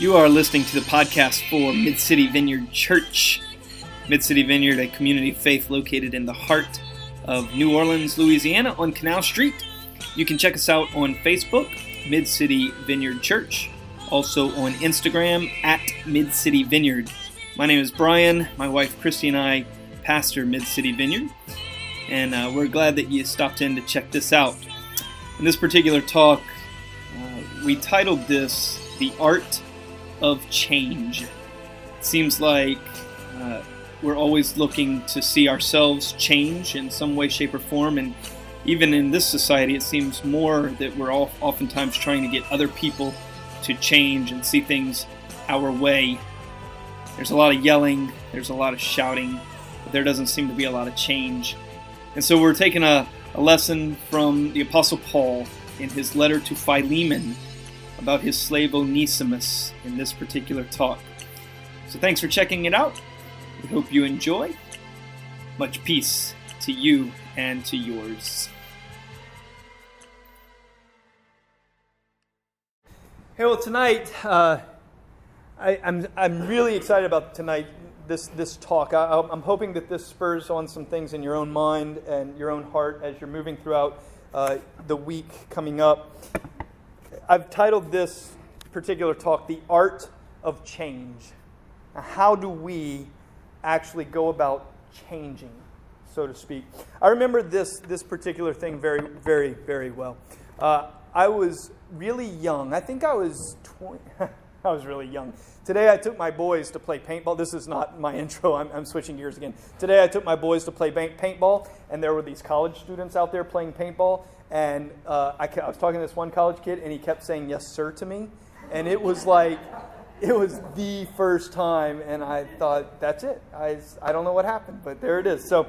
You are listening to the podcast for Mid City Vineyard Church. Mid City Vineyard, a community of faith located in the heart of New Orleans, Louisiana, on Canal Street. You can check us out on Facebook, Mid City Vineyard Church, also on Instagram at Mid City Vineyard. My name is Brian. My wife Christy and I pastor Mid City Vineyard, and uh, we're glad that you stopped in to check this out. In this particular talk, uh, we titled this The Art of Change. It seems like uh, we're always looking to see ourselves change in some way, shape, or form, and even in this society, it seems more that we're all oftentimes trying to get other people to change and see things our way. There's a lot of yelling, there's a lot of shouting, but there doesn't seem to be a lot of change. And so we're taking a, a lesson from the Apostle Paul in his letter to Philemon about his slave Onesimus in this particular talk. So thanks for checking it out. We hope you enjoy. Much peace to you and to yours. Hey, well, tonight, uh, I, am I'm, I'm really excited about tonight, this, this talk. I, I'm hoping that this spurs on some things in your own mind and your own heart as you're moving throughout uh, the week coming up. I've titled this particular talk, The Art of Change. Now, how do we actually go about changing, so to speak? I remember this, this particular thing very, very, very well. Uh, I was really young. I think I was 20. I was really young. Today I took my boys to play paintball. This is not my intro, I'm, I'm switching gears again. Today I took my boys to play paintball, and there were these college students out there playing paintball. And uh, I, I was talking to this one college kid, and he kept saying, Yes, sir, to me. And it was like, it was the first time, and I thought, That's it. I, I don't know what happened, but there it is. So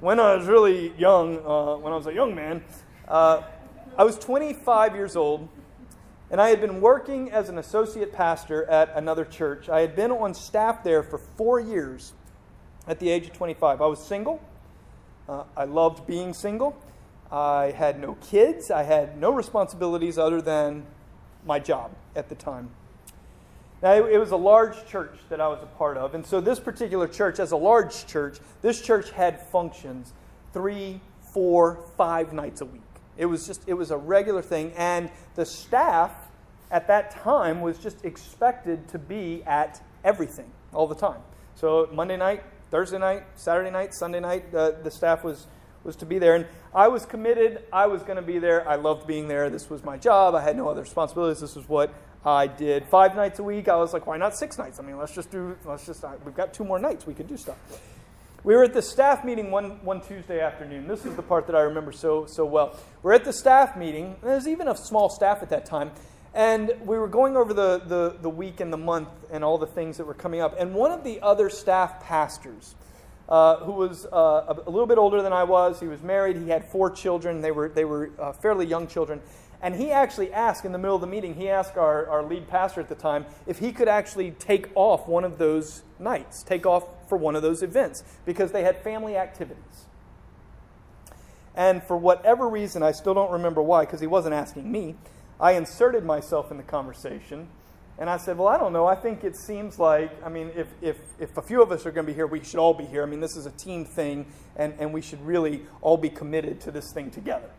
when I was really young, uh, when I was a young man, uh, I was 25 years old, and I had been working as an associate pastor at another church. I had been on staff there for four years at the age of 25. I was single. Uh, I loved being single. I had no kids. I had no responsibilities other than my job at the time. Now, it, was a large church that I was a part of. And so, this particular church, as a large church, this church had functions three, four, five nights a week. It was just, it was a regular thing. And the staff at that time was just expected to be at everything all the time. So Monday night, Thursday night, Saturday night, Sunday night, uh, the staff was, was to be there. And I was committed. I was going to be there. I loved being there. This was my job. I had no other responsibilities. This was what I did five nights a week. I was like, why not six nights? I mean, let's just do, let's just, we've got two more nights. We could do stuff. We were at the staff meeting one, one Tuesday afternoon. This is the part that I remember so, so well. We're at the staff meeting. There's even a small staff at that time. And we were going over the, the, the week and the month and all the things that were coming up. And one of the other staff pastors, uh, who was uh, a, little bit older than I was, he was married, he had four children. They were, they were uh, fairly young children. And he actually asked in the middle of the meeting, he asked our, our lead pastor at the time if he could actually take off one of those nights, take off for one of those events, because they had family activities. And for whatever reason, I still don't remember why, because he wasn't asking me, I inserted myself in the conversation. And I said, Well, I don't know. I think it seems like, I mean, if, if, if a few of us are going to be here, we should all be here. I mean, this is a team thing, and, and we should really all be committed to this thing together.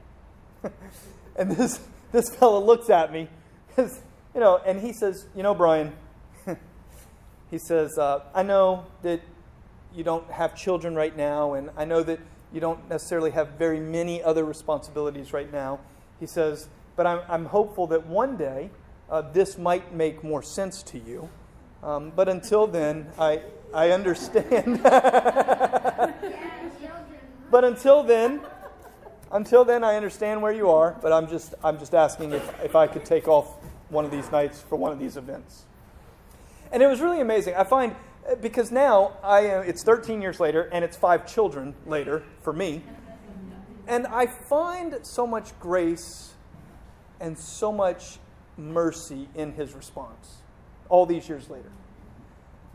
and this, this fellow looks at me, you know, and he says, You know, Brian, he says, uh, I know that you don't have children right now, and I know that you don't necessarily have very many other responsibilities right now. He says, but I'm, I'm hopeful that one day uh, this might make more sense to you. Um, but until then, I, I understand. but until then, until then, I understand where you are, but I'm just, I'm just asking if, if I could take off one of these nights for one of these events. And it was really amazing. I find, uh, because now I, uh, it's 13 years later, and it's five children later for me, and I find so much grace and so much mercy in his response all these years later.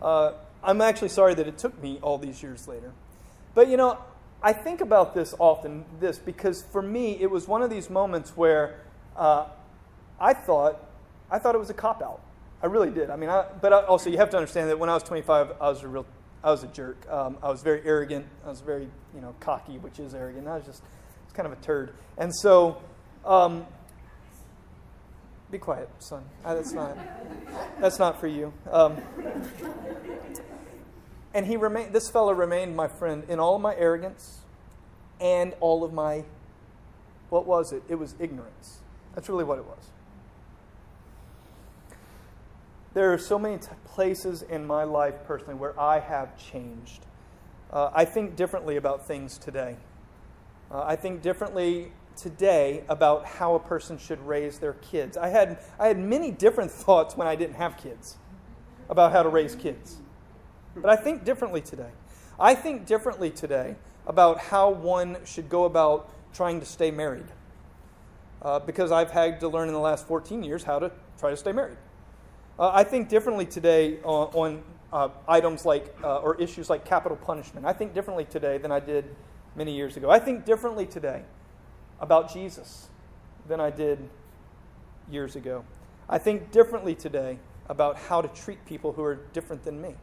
Uh, I'm actually sorry that it took me all these years later. But you know, I think about this often, this, because for me, it was one of these moments where uh, I thought, I thought it was a cop out. I really did. I mean, I, but I, also you have to understand that when I was 25, I was a real, I was a jerk. Um, I was very arrogant. I was very, you know, cocky, which is arrogant. I was just, it's kind of a turd. And so, um, be quiet, son. Uh, that's not, that's not for you. Um, and he remained. This fellow remained my friend in all of my arrogance, and all of my, what was it? It was ignorance. That's really what it was. There are so many t- places in my life personally where I have changed. Uh, I think differently about things today. Uh, I think differently today about how a person should raise their kids. I had, I had many different thoughts when I didn't have kids about how to raise kids. But I think differently today. I think differently today about how one should go about trying to stay married. Uh, because I've had to learn in the last 14 years how to try to stay married. Uh, I think differently today on, on uh, items like, uh, or issues like capital punishment. I think differently today than I did many years ago. I think differently today about Jesus than I did years ago. I think differently today about how to treat people who are different than me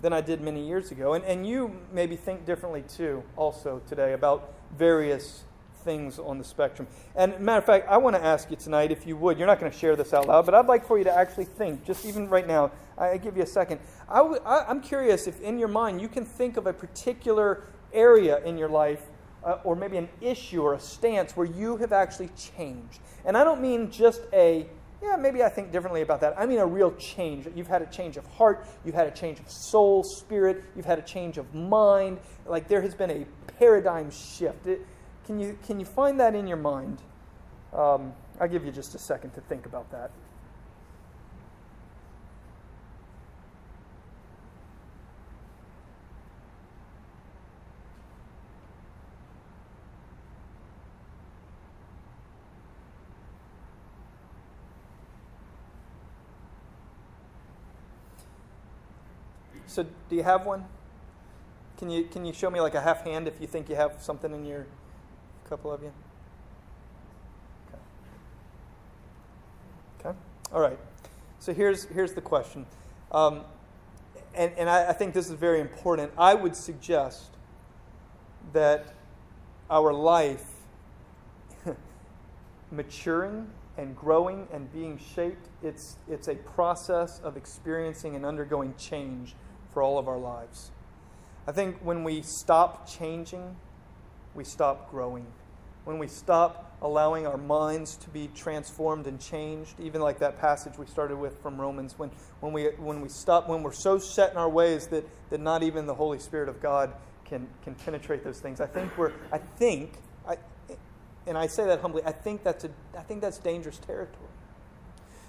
than I did many years ago. And, and you maybe think differently too, also today, about various things on the spectrum. And matter of fact, I want to ask you tonight, if you would, you're not going to share this out loud, but I'd like for you to actually think, just even right now, I give you a second. i w- I, I'm curious if in your mind you can think of a particular area in your life uh, or maybe an issue or a stance where you have actually changed. And I don't mean just a yeah, maybe I think differently about that. I mean a real change. You've had a change of heart, you've had a change of soul, spirit, you've had a change of mind. Like there has been a paradigm shift. It, can, you, can you find that in your mind? Um, I'll give you just a second to think about that. So, do you have one? Can you can you show me like a half hand if you think you have something in your couple of you? Okay. Okay. All right. So here's here's the question, um, and and I, I think this is very important. I would suggest that our life maturing and growing and being shaped it's it's a process of experiencing and undergoing change for all of our lives. I think when we stop changing, we stop growing. When we stop allowing our minds to be transformed and changed, even like that passage we started with from Romans, when, when, we, when we stop, when we're so set in our ways that, that not even the Holy Spirit of God can, can penetrate those things. I think we're, I think, I, and I say that humbly, I think that's, a, I think that's dangerous territory.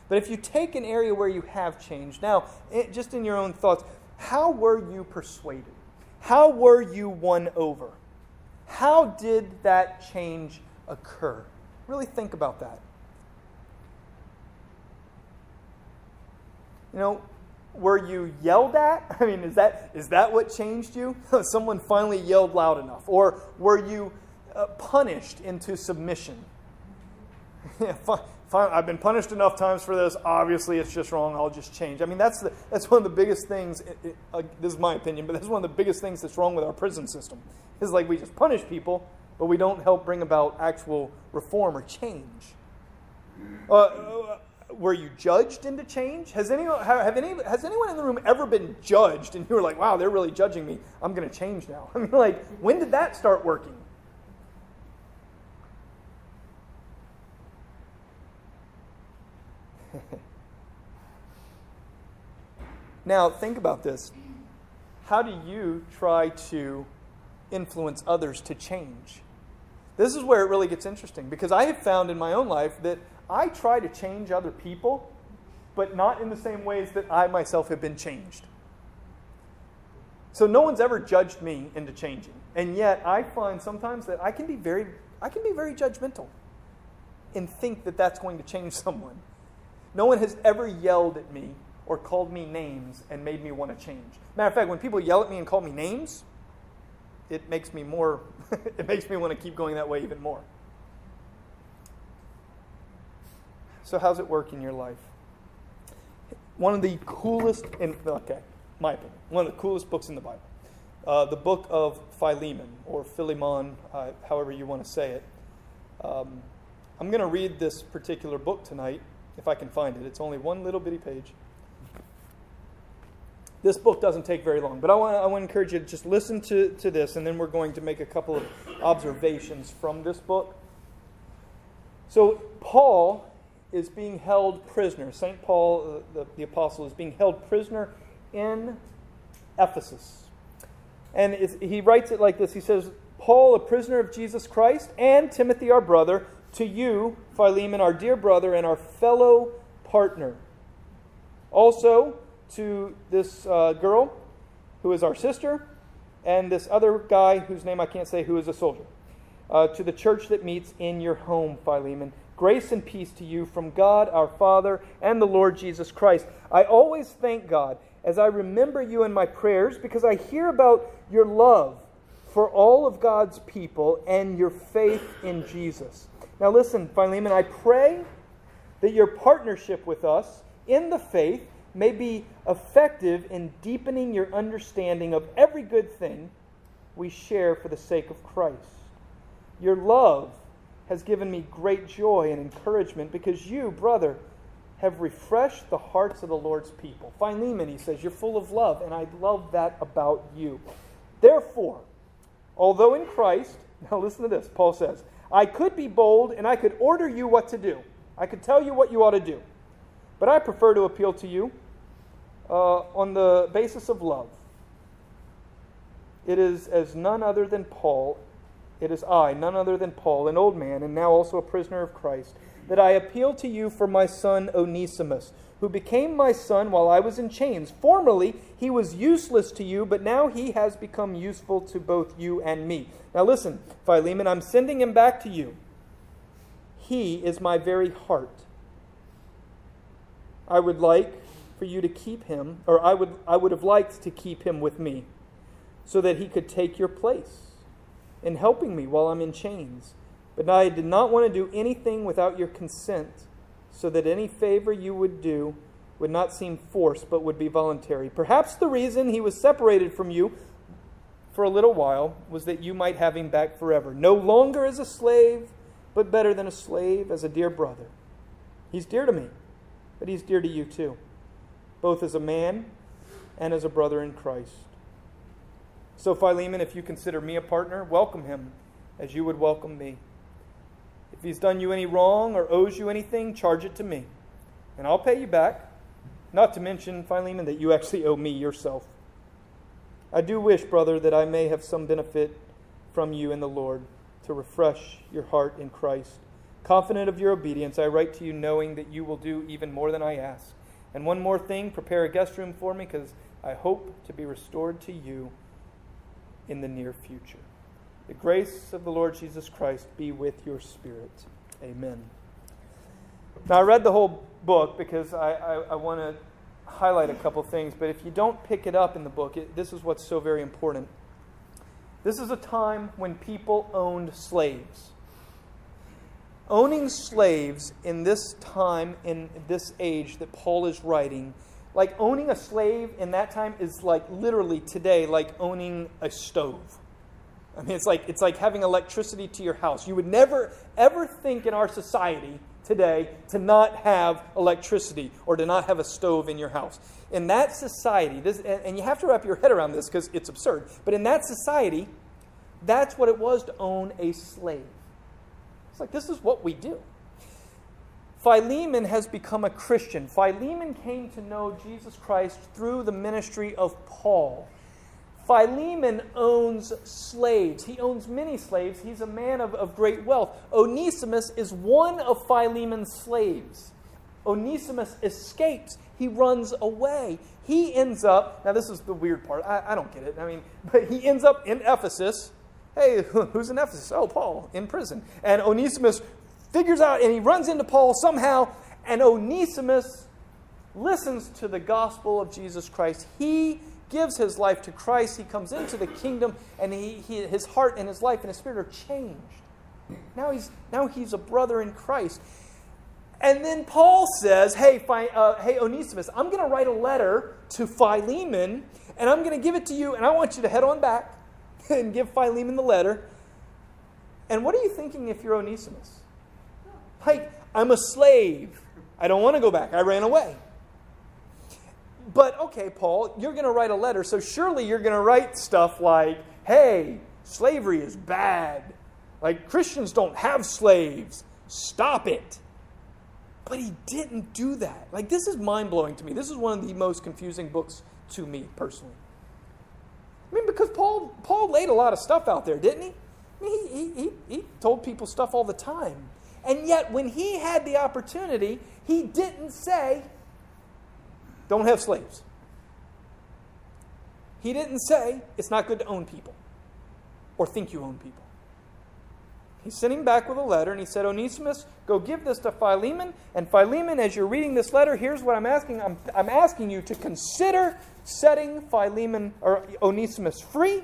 But if you take an area where you have changed, now, it, just in your own thoughts, how were you persuaded? How were you won over? How did that change occur? Really think about that. You know, were you yelled at? I mean, is that, is that what changed you? Someone finally yelled loud enough. Or were you uh, punished into submission? I've been punished enough times for this. Obviously, it's just wrong. I'll just change. I mean, that's, the, that's one of the biggest things. It, it, uh, this is my opinion, but that's one of the biggest things that's wrong with our prison system. Is like we just punish people, but we don't help bring about actual reform or change. Uh, uh, were you judged into change? Has anyone, have any, has anyone in the room ever been judged and you were like, wow, they're really judging me. I'm going to change now? I mean, like, when did that start working? Now, think about this. How do you try to influence others to change? This is where it really gets interesting because I have found in my own life that I try to change other people, but not in the same ways that I myself have been changed. So no one's ever judged me into changing. And yet I find sometimes that I can be very I can be very judgmental and think that that's going to change someone. No one has ever yelled at me or called me names and made me want to change. Matter of fact, when people yell at me and call me names, it makes me more, it makes me want to keep going that way even more. So, how's it work in your life? one of the coolest, in, okay, my opinion, one of the coolest books in the Bible. Uh, the book of Philemon, or Philemon, uh, however you want to say it. Um, I'm going to read this particular book tonight, if I can find it. It's only one little bitty page. This book doesn't take very long, but I want, I want to encourage you to just listen to, to this, and then we're going to make a couple of observations from this book. So, Paul is being held prisoner. St. Paul, uh, the, the apostle, is being held prisoner in Ephesus. And he writes it like this He says, Paul, a prisoner of Jesus Christ, and Timothy, our brother, to you, Philemon, our dear brother and our fellow partner. Also, to this uh, girl who is our sister, and this other guy whose name I can't say, who is a soldier. Uh, to the church that meets in your home, Philemon. Grace and peace to you from God our Father and the Lord Jesus Christ. I always thank God as I remember you in my prayers because I hear about your love for all of God's people and your faith in Jesus. Now, listen, Philemon, I pray that your partnership with us in the faith may be effective in deepening your understanding of every good thing we share for the sake of Christ. Your love has given me great joy and encouragement because you, brother, have refreshed the hearts of the Lord's people. Philemon, he says, you're full of love, and I love that about you. Therefore, although in Christ, now listen to this, Paul says, I could be bold and I could order you what to do. I could tell you what you ought to do. But I prefer to appeal to you uh, on the basis of love. It is as none other than Paul, it is I, none other than Paul, an old man, and now also a prisoner of Christ, that I appeal to you for my son Onesimus, who became my son while I was in chains. Formerly he was useless to you, but now he has become useful to both you and me. Now listen, Philemon, I'm sending him back to you. He is my very heart. I would like for you to keep him, or I would, I would have liked to keep him with me, so that he could take your place in helping me while I'm in chains. But I did not want to do anything without your consent, so that any favor you would do would not seem forced, but would be voluntary. Perhaps the reason he was separated from you for a little while was that you might have him back forever, no longer as a slave, but better than a slave, as a dear brother. He's dear to me, but he's dear to you too both as a man and as a brother in Christ. So, Philemon, if you consider me a partner, welcome him as you would welcome me. If he's done you any wrong or owes you anything, charge it to me, and I'll pay you back. Not to mention, Philemon, that you actually owe me yourself. I do wish, brother, that I may have some benefit from you in the Lord to refresh your heart in Christ. Confident of your obedience, I write to you knowing that you will do even more than I ask. And one more thing prepare a guest room for me because I hope to be restored to you in the near future. The grace of the Lord Jesus Christ be with your spirit. Amen. Now, I read the whole book because I, I, I want to highlight a couple things, but if you don't pick it up in the book, it, this is what's so very important. This is a time when people owned slaves owning slaves in this time, in this age that Paul is writing, like owning a slave in that time is like literally today, like owning a stove. I mean, it's like, it's like having electricity to your house. You would never, ever think in our society today to not have electricity or to not have a stove in your house. In that society, this, and you have to wrap your head around this because it's absurd, but in that society, that's what it was to own a slave. It's like, this is what we do. Philemon has become a Christian. Philemon came to know Jesus Christ through the ministry of Paul. Philemon owns slaves. He owns many slaves. He's a man of, of great wealth. Onesimus is one of Philemon's slaves. Onesimus escapes. He runs away. He ends up, now this is the weird part. I, I don't get it. I mean, but he ends up in Ephesus Hey, who's in Ephesus? Oh, Paul, in prison. And Onesimus figures out, and he runs into Paul somehow, and Onesimus listens to the gospel of Jesus Christ. He gives his life to Christ. He comes into the kingdom, and he, he, his heart and his life and his spirit are changed. Now he's, now he's a brother in Christ. And then Paul says, hey, Phi, uh, hey Onesimus, I'm going to write a letter to Philemon, and I'm going to give it to you, and I want you to head on back and give Philemon the letter. And what are you thinking if you're Onesimus? Like, I'm a slave. I don't want to go back. I ran away. But okay, Paul, you're going to write a letter, so surely you're going to write stuff like, hey, slavery is bad. Like, Christians don't have slaves. Stop it. But he didn't do that. Like, this is mind blowing to me. This is one of the most confusing books to me personally. Mean, because Paul, Paul laid a lot of stuff out there, didn't he? I mean, he, he, he told people stuff all the time. And yet, when he had the opportunity, he didn't say, don't have slaves. He didn't say, it's not good to own people or think you own people. He sent him back with a letter and he said, Onesimus, go give this to Philemon. And Philemon, as you're reading this letter, here's what I'm asking. I'm, I'm asking you to consider setting Philemon or Onesimus free.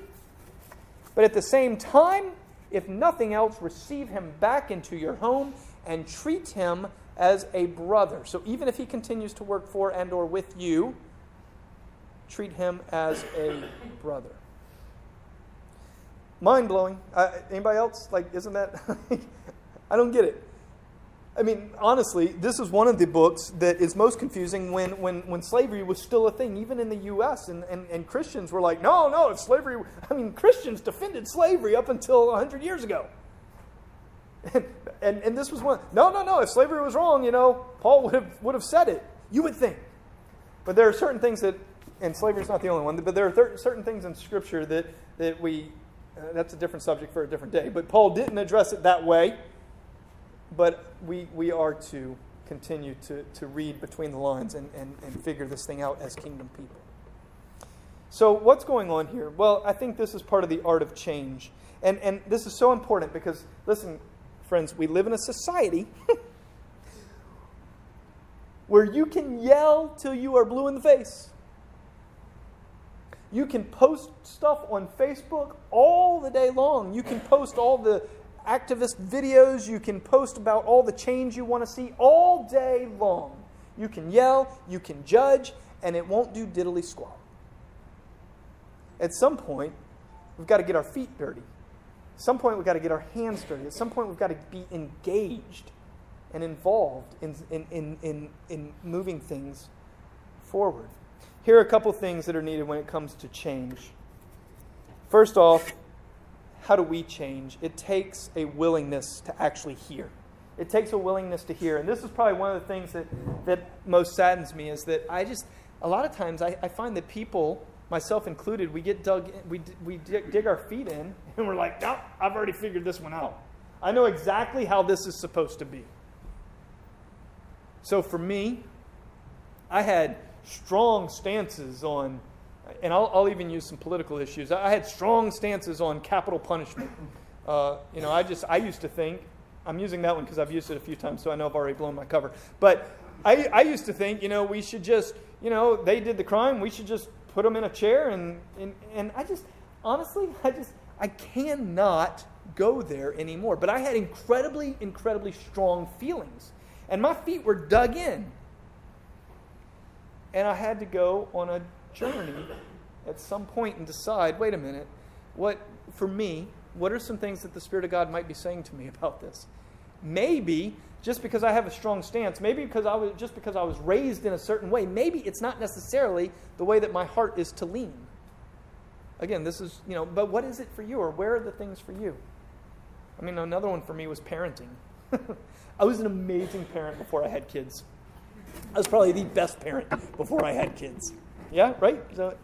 But at the same time, if nothing else, receive him back into your home and treat him as a brother. So even if he continues to work for and or with you, treat him as a brother. Mind blowing. Uh, anybody else? Like, isn't that? I don't get it. I mean, honestly, this is one of the books that is most confusing when, when, when slavery was still a thing, even in the U.S. And, and, and Christians were like, no, no, if slavery. I mean, Christians defended slavery up until 100 years ago. And, and, and this was one, no, no, no, if slavery was wrong, you know, Paul would have, would have said it. You would think. But there are certain things that, and slavery is not the only one, but there are certain things in Scripture that, that we, that's a different subject for a different day. But Paul didn't address it that way but we, we are to continue to, to read between the lines and, and, and figure this thing out as kingdom people. So, what's going on here? Well, I think this is part of the art of change. And, and this is so important because, listen, friends, we live in a society where you can yell till you are blue in the face. You can post stuff on Facebook all the day long. You can post all the activist videos. You can post about all the change you want to see all day long. You can yell, you can judge, and it won't do diddly squat. At some point, we've got to get our feet dirty. At some point, we've got to get our hands dirty. At some point, we've got to be engaged and involved in, in, in, in, in moving things forward. Here are a couple things that are needed when it comes to change. First off, how do we change? It takes a willingness to actually hear. It takes a willingness to hear. And this is probably one of the things that, that most saddens me is that I just, a lot of times, I, I find that people, myself included, we get dug, we, we dig, dig our feet in and we're like, no, I've already figured this one out. I know exactly how this is supposed to be. So for me, I had strong stances on and I'll, I'll, even use some political issues. I had strong stances on capital punishment. Uh, you know, I just I used to think I'm using that one because I've used it a few times, so I know I've already blown my cover. But I, I used to think, you know, we should just, you know, they did the crime, we should just put them in a chair, and and, and I just honestly, I just I cannot go there anymore. But I had incredibly, incredibly strong feelings, and my feet were dug in, and I had to go on a journey at some point and decide wait a minute, what, for me, what are some things that the Spirit of God might be saying to me about this? Maybe just because I have a strong stance, maybe because I was just because I was raised in a certain way, maybe it's not necessarily the way that my heart is to lean. Again, this is, you know, but what is it for you or where are the things for you? I mean, another one for me was parenting. I was an amazing parent before I had kids. I was probably the best parent before I had kids. Yeah, right? So,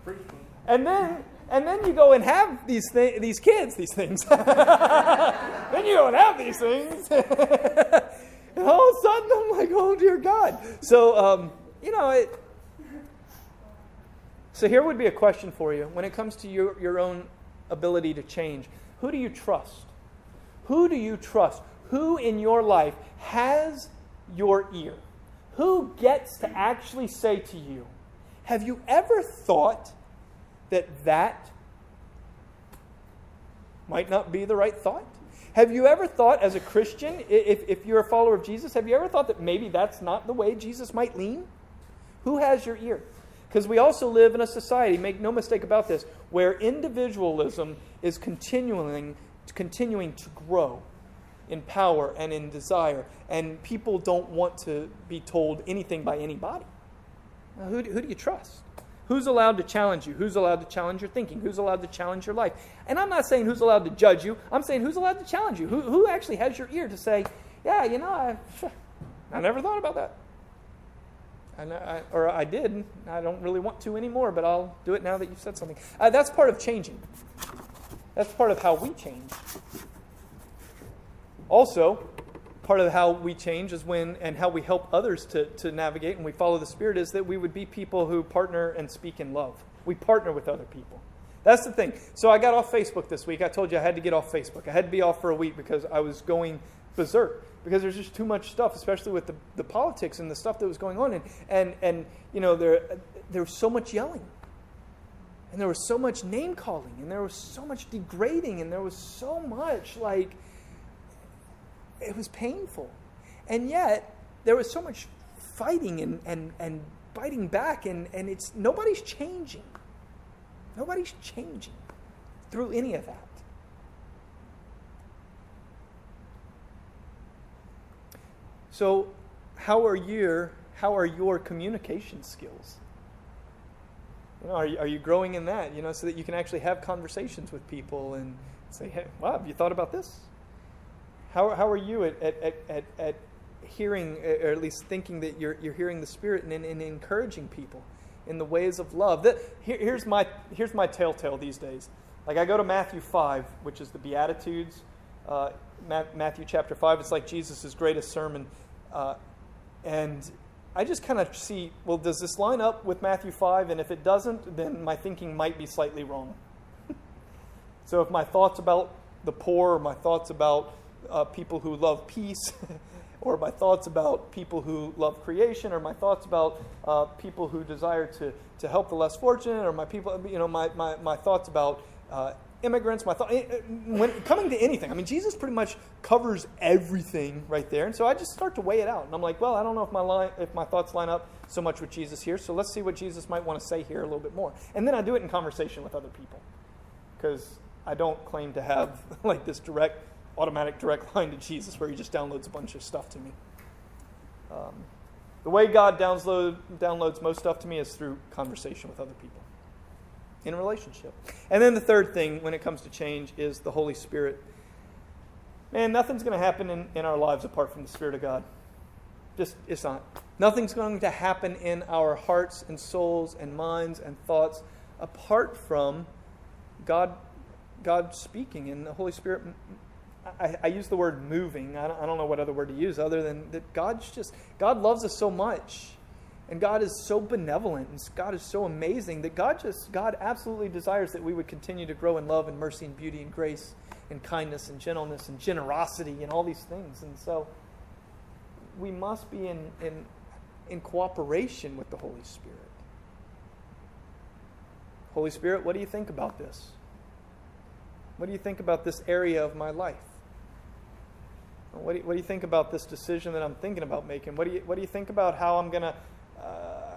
and then and then you go and have these thi- these kids, these things. then you go and have these things. and all of a sudden, I'm like, oh dear God. So um, you know it. So here would be a question for you when it comes to your, your own ability to change. Who do you trust? Who do you trust? Who in your life has your ear? Who gets to actually say to you, have you ever thought that that might not be the right thought? Have you ever thought, as a Christian, if, if you're a follower of Jesus, have you ever thought that maybe that's not the way Jesus might lean? Who has your ear? Because we also live in a society, make no mistake about this, where individualism is continuing, continuing to grow in power and in desire, and people don't want to be told anything by anybody. Now, who, who do you trust? Who's allowed to challenge you? Who's allowed to challenge your thinking? Who's allowed to challenge your life? And I'm not saying who's allowed to judge you. I'm saying who's allowed to challenge you? Who, who actually has your ear to say, yeah, you know, I, I never thought about that. I, I, or I did. I don't really want to anymore, but I'll do it now that you've said something. Uh, that's part of changing. That's part of how we change. Also, part of how we change is when and how we help others to, to navigate and we follow the Spirit is that we would be people who partner and speak in love. We partner with other people. That's the thing. So I got off Facebook this week. I told you I had to get off Facebook. I had to be off for a week because I was going berserk because there's just too much stuff, especially with the, the politics and the stuff that was going on. And, and, and you know, there, there was so much yelling. And there was so much name calling. And there was so much degrading. And there was so much, like, it was painful. And yet, there was so much fighting and, and, and biting back. And, and it's nobody's changing. Nobody's changing through any of that. So, how are your how are your communication skills? You know, are you, are you growing in that? You know, so that you can actually have conversations with people and say, "Hey, wow, have you thought about this?" How how are you at at, at, at, hearing, or at least thinking that you're you're hearing the Spirit and, and encouraging people in the ways of love? That, here, here's my here's my telltale these days. Like I go to Matthew five, which is the Beatitudes. Uh, Matthew chapter 5. It's like Jesus' greatest sermon. Uh, and I just kind of see, well, does this line up with Matthew 5? And if it doesn't, then my thinking might be slightly wrong. so if my thoughts about the poor, or my thoughts about uh, people who love peace, or my thoughts about people who love creation, or my thoughts about uh, people who desire to, to help the less fortunate, or my people, you know, my, my, my thoughts about uh, immigrants, my thought, eh, eh, when coming to anything, I mean, Jesus pretty much covers everything right there. And so I just start to weigh it out. And I'm like, well, I don't know if my, line, if my thoughts line up so much with Jesus here. So let's see what Jesus might want to say here a little bit more. And then I do it in conversation with other people because I don't claim to have like this direct, automatic direct line to Jesus where he just downloads a bunch of stuff to me. Um, the way God download, downloads most stuff to me is through conversation with other people in a relationship. And then the third thing when it comes to change is the Holy Spirit. Man, nothing's going to happen in, in our lives apart from the Spirit of God. Just, it's not. Nothing's going to happen in our hearts and souls and minds and thoughts apart from God, God speaking and the Holy Spirit. I, I use the word moving. I don't, I don't know what other word to use other than that God's just, God loves us so much and God is so benevolent and God is so amazing that God just, God absolutely desires that we would continue to grow in love and mercy and beauty and grace and kindness and gentleness and generosity and all these things. And so we must be in, in, in cooperation with the Holy Spirit. Holy Spirit, what do you think about this? What do you think about this area of my life? What do, you, what do you think about this decision that I'm thinking about making? What do you, what do you think about how I'm going to uh,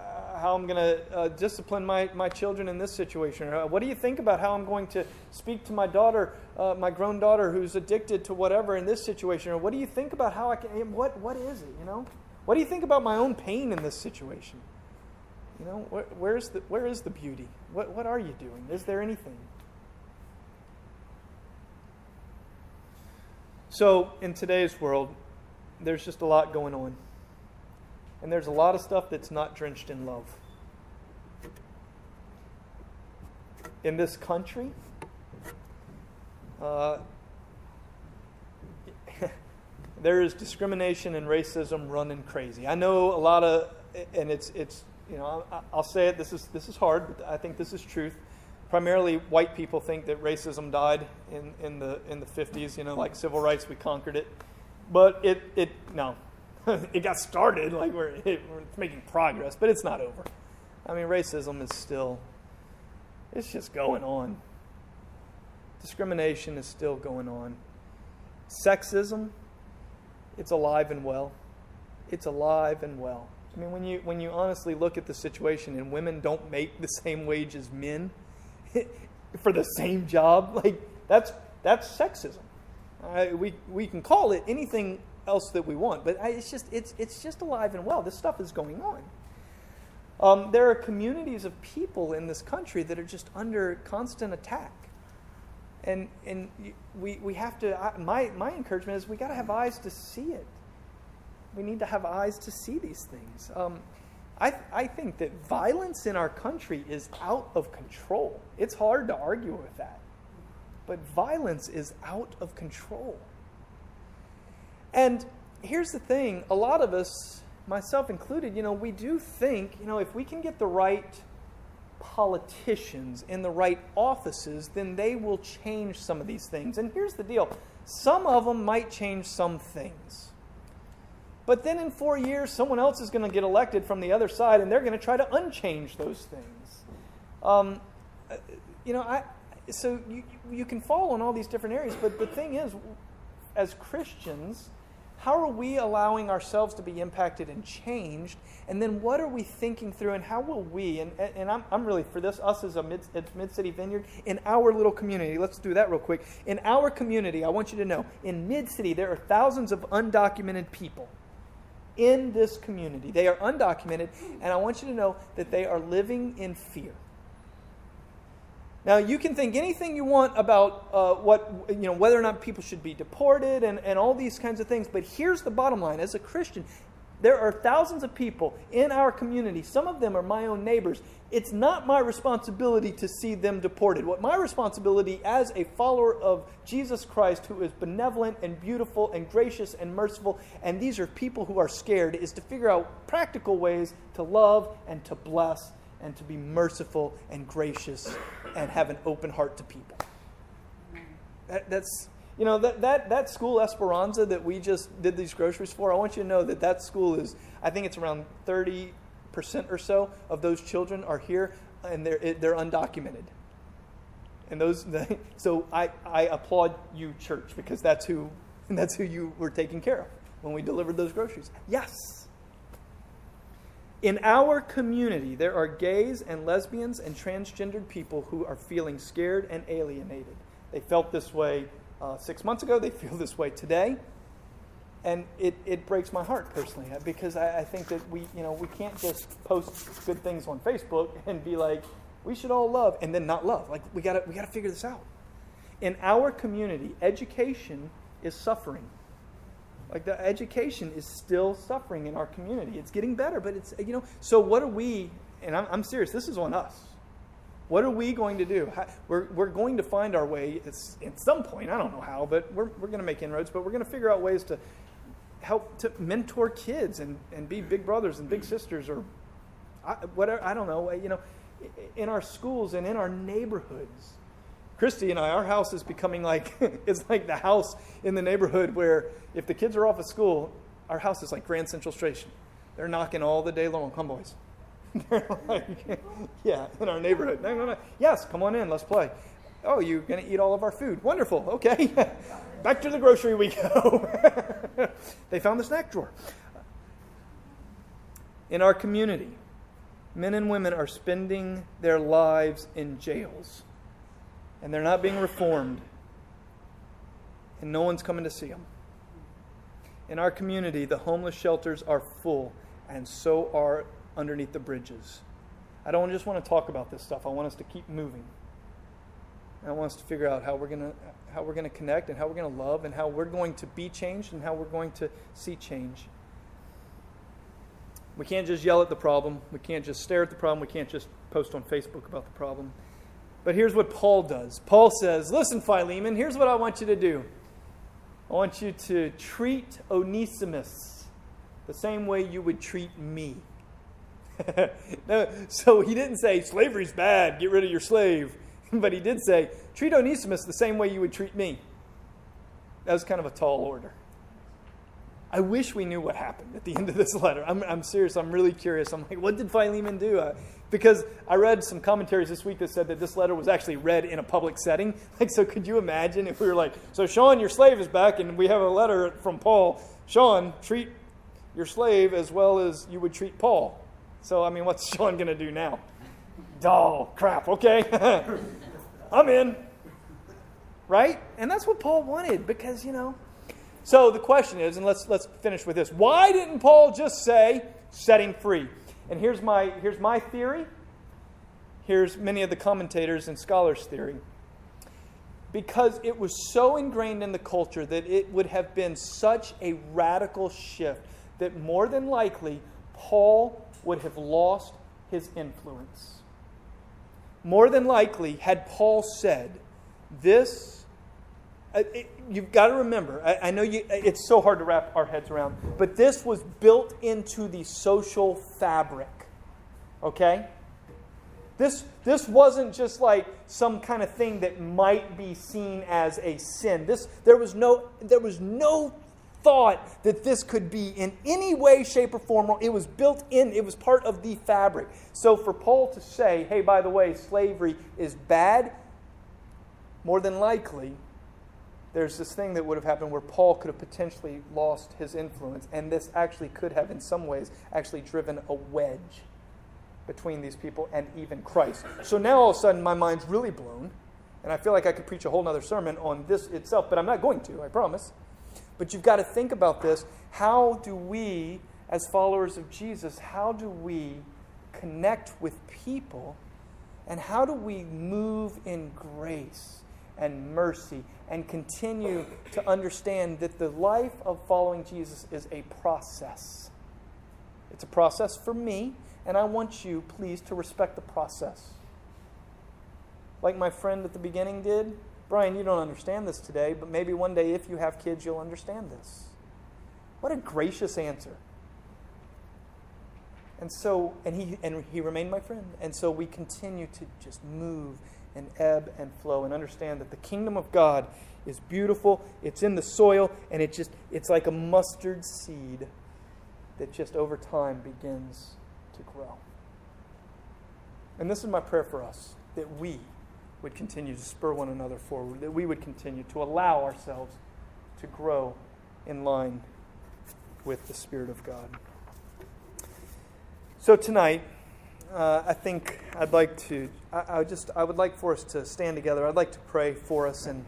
how I'm going to uh, discipline my, my children in this situation? Or, uh, what do you think about how I'm going to speak to my daughter, uh, my grown daughter who's addicted to whatever in this situation? Or what do you think about how I can, what, what is it, you know? What do you think about my own pain in this situation? You know, where, where's the, where is the beauty? What, what are you doing? Is there anything? So, in today's world, there's just a lot going on. And there's a lot of stuff that's not drenched in love. In this country, uh, there is discrimination and racism running crazy. I know a lot of, and it's it's you know I'll say it. This is this is hard, but I think this is truth. Primarily, white people think that racism died in, in the in the 50s. You know, like civil rights, we conquered it. But it it no, it got started, like we're, it, we're making progress, but it's not over. I mean, racism is still, it's just going on. Discrimination is still going on. Sexism, it's alive and well. It's alive and well. I mean, when you, when you honestly look at the situation and women don't make the same wage as men for the same job, like that's, that's sexism. Uh, we, we can call it anything else that we want, but I, it's, just, it's, it's just alive and well. This stuff is going on. Um, there are communities of people in this country that are just under constant attack. And, and we, we have to, I, my, my encouragement is we got to have eyes to see it. We need to have eyes to see these things. Um, I, I think that violence in our country is out of control. It's hard to argue with that. But violence is out of control. And here's the thing a lot of us, myself included, you know, we do think, you know, if we can get the right politicians in the right offices, then they will change some of these things. And here's the deal some of them might change some things. But then in four years, someone else is going to get elected from the other side, and they're going to try to unchange those things. Um, uh, you know, I, so you, you can fall in all these different areas, but the thing is, as Christians, how are we allowing ourselves to be impacted and changed? And then what are we thinking through, and how will we, and, and I'm, I'm really for this, us as a Mid, Mid City Vineyard, in our little community, let's do that real quick. In our community, I want you to know, in Mid City, there are thousands of undocumented people in this community. They are undocumented, and I want you to know that they are living in fear. Now, you can think anything you want about uh, what, you know, whether or not people should be deported and, and all these kinds of things, but here's the bottom line. As a Christian, there are thousands of people in our community. Some of them are my own neighbors. It's not my responsibility to see them deported. What my responsibility as a follower of Jesus Christ, who is benevolent and beautiful and gracious and merciful, and these are people who are scared, is to figure out practical ways to love and to bless and to be merciful and gracious and have an open heart to people. That, that's, you know, that, that, that school Esperanza that we just did these groceries for, I want you to know that that school is, I think it's around 30% or so of those children are here and they're, they're undocumented. And those, so I, I applaud you, church, because that's who, that's who you were taking care of when we delivered those groceries. Yes. In our community, there are gays and lesbians and transgendered people who are feeling scared and alienated. They felt this way uh, six months ago, they feel this way today. And it, it breaks my heart personally because I, I think that we, you know, we can't just post good things on Facebook and be like, we should all love and then not love. Like, we got we gotta figure this out. In our community, education is suffering. Like the education is still suffering in our community. It's getting better, but it's, you know, so what are we, and I'm, I'm serious, this is on us. What are we going to do? How, we're, we're going to find our way at some point. I don't know how, but we're, we're going to make inroads, but we're going to figure out ways to help to mentor kids and, and be big brothers and big sisters or whatever. I don't know. You know, in our schools and in our neighborhoods Christy and I, our house is becoming like it's like the house in the neighborhood where if the kids are off of school, our house is like Grand Central Station. They're knocking all the day long. Come, boys. They're like, yeah, in our neighborhood. No, no, no. Yes, come on in. Let's play. Oh, you're going to eat all of our food. Wonderful. Okay. Back to the grocery we go. they found the snack drawer. In our community, men and women are spending their lives in jails and they're not being reformed, and no one's coming to see them. In our community, the homeless shelters are full, and so are underneath the bridges. I don't just want to talk about this stuff. I want us to keep moving. I want us to figure out how we're going to how we're to connect and how we're going to love and how we're going to be changed and how we're going to see change. We can't just yell at the problem. We can't just stare at the problem. We can't just post on Facebook about the problem. But here's what Paul does Paul says, Listen, Philemon, here's what I want you to do. I want you to treat Onesimus the same way you would treat me. no, so he didn't say slavery's bad, get rid of your slave. But he did say, treat Onesimus the same way you would treat me. That was kind of a tall order. I wish we knew what happened at the end of this letter. I'm, I'm serious. I'm really curious. I'm like, what did Philemon do? Uh, because I read some commentaries this week that said that this letter was actually read in a public setting. Like, so could you imagine if we were like, so Sean, your slave is back, and we have a letter from Paul. Sean, treat your slave as well as you would treat Paul. So, I mean, what's Sean going to do now? Oh, crap, okay. I'm in. Right? And that's what Paul wanted because, you know. So the question is, and let's, let's finish with this why didn't Paul just say, setting free? And here's my, here's my theory. Here's many of the commentators and scholars' theory. Because it was so ingrained in the culture that it would have been such a radical shift that more than likely Paul would have lost his influence. More than likely, had Paul said, This, uh, you've got to remember, I, I know you, it's so hard to wrap our heads around, but this was built into the social fabric. Okay? This, this wasn't just like some kind of thing that might be seen as a sin. This, there, was no, there was no thought that this could be in any way, shape, or form. It was built in, it was part of the fabric. So for Paul to say, hey, by the way, slavery is bad, more than likely, there's this thing that would have happened where Paul could have potentially lost his influence. And this actually could have, in some ways, actually driven a wedge between these people and even Christ. So now all of a sudden, my mind's really blown. And I feel like I could preach a whole other sermon on this itself, but I'm not going to, I promise. But you've got to think about this. How do we, as followers of Jesus, how do we connect with people? And how do we move in grace and mercy and continue to understand that the life of following Jesus is a process? It's a process for me, and I want you, please, to respect the process. Like my friend at the beginning did, Brian, you don't understand this today, but maybe one day if you have kids, you'll understand this. What a gracious answer. And so, and he, and he remained my friend. And so we continue to just move and ebb and flow and understand that the kingdom of God is beautiful. It's in the soil, and it just, it's like a mustard seed that just over time begins to grow. And this is my prayer for us that we would continue to spur one another forward, that we would continue to allow ourselves to grow in line with the Spirit of God. So tonight, uh, I think I'd like to, I, I, just, I would like for us to stand together. I'd like to pray for us. And,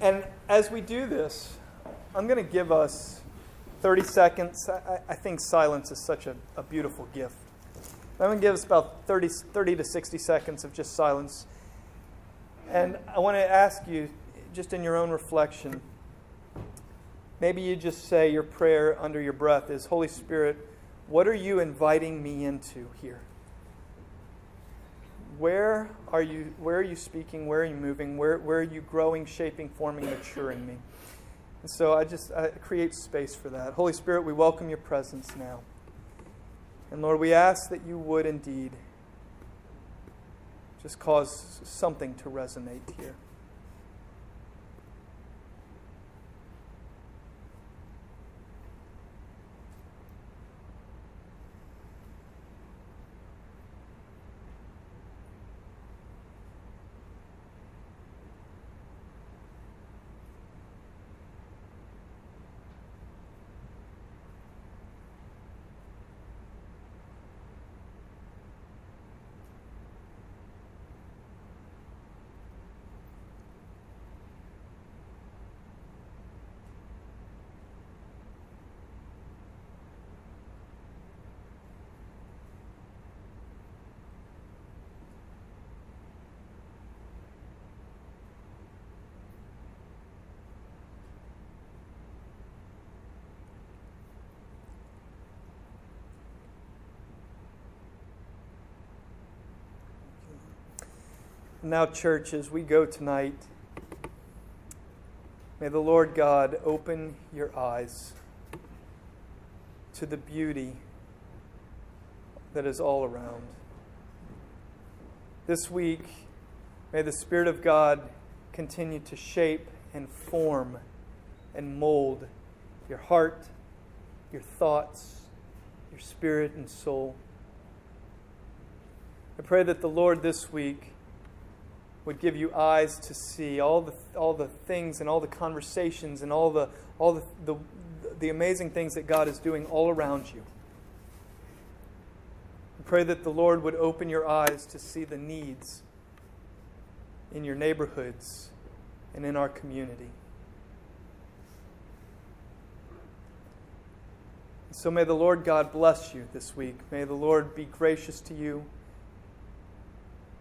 and as we do this, I'm going to give us 30 seconds. I, I think silence is such a, a beautiful gift. I'm going to give us about 30, 30 to 60 seconds of just silence. And I want to ask you, just in your own reflection, maybe you just say your prayer under your breath is Holy Spirit, what are you inviting me into here? Where are you, where are you speaking? Where are you moving? Where, where are you growing, shaping, forming, maturing me? And so I just I create space for that. Holy Spirit, we welcome your presence now. And Lord, we ask that you would indeed just cause something to resonate here. Now, church, as we go tonight, may the Lord God open your eyes to the beauty that is all around. This week, may the Spirit of God continue to shape and form and mold your heart, your thoughts, your spirit and soul. I pray that the Lord this week would give you eyes to see all the, all the things and all the conversations and all, the, all the, the, the amazing things that God is doing all around you. I pray that the Lord would open your eyes to see the needs in your neighborhoods and in our community. So may the Lord God bless you this week. May the Lord be gracious to you.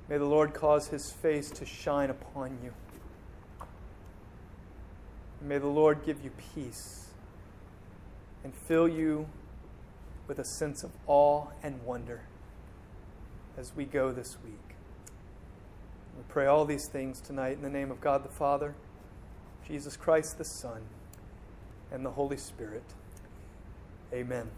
May the Lord cause his face to shine upon you. may the Lord give you peace and fill you with a sense of awe and wonder as we go this week. We pray all these things tonight in the name of God the Father, Jesus Christ the Son, and the Holy Spirit. Amen.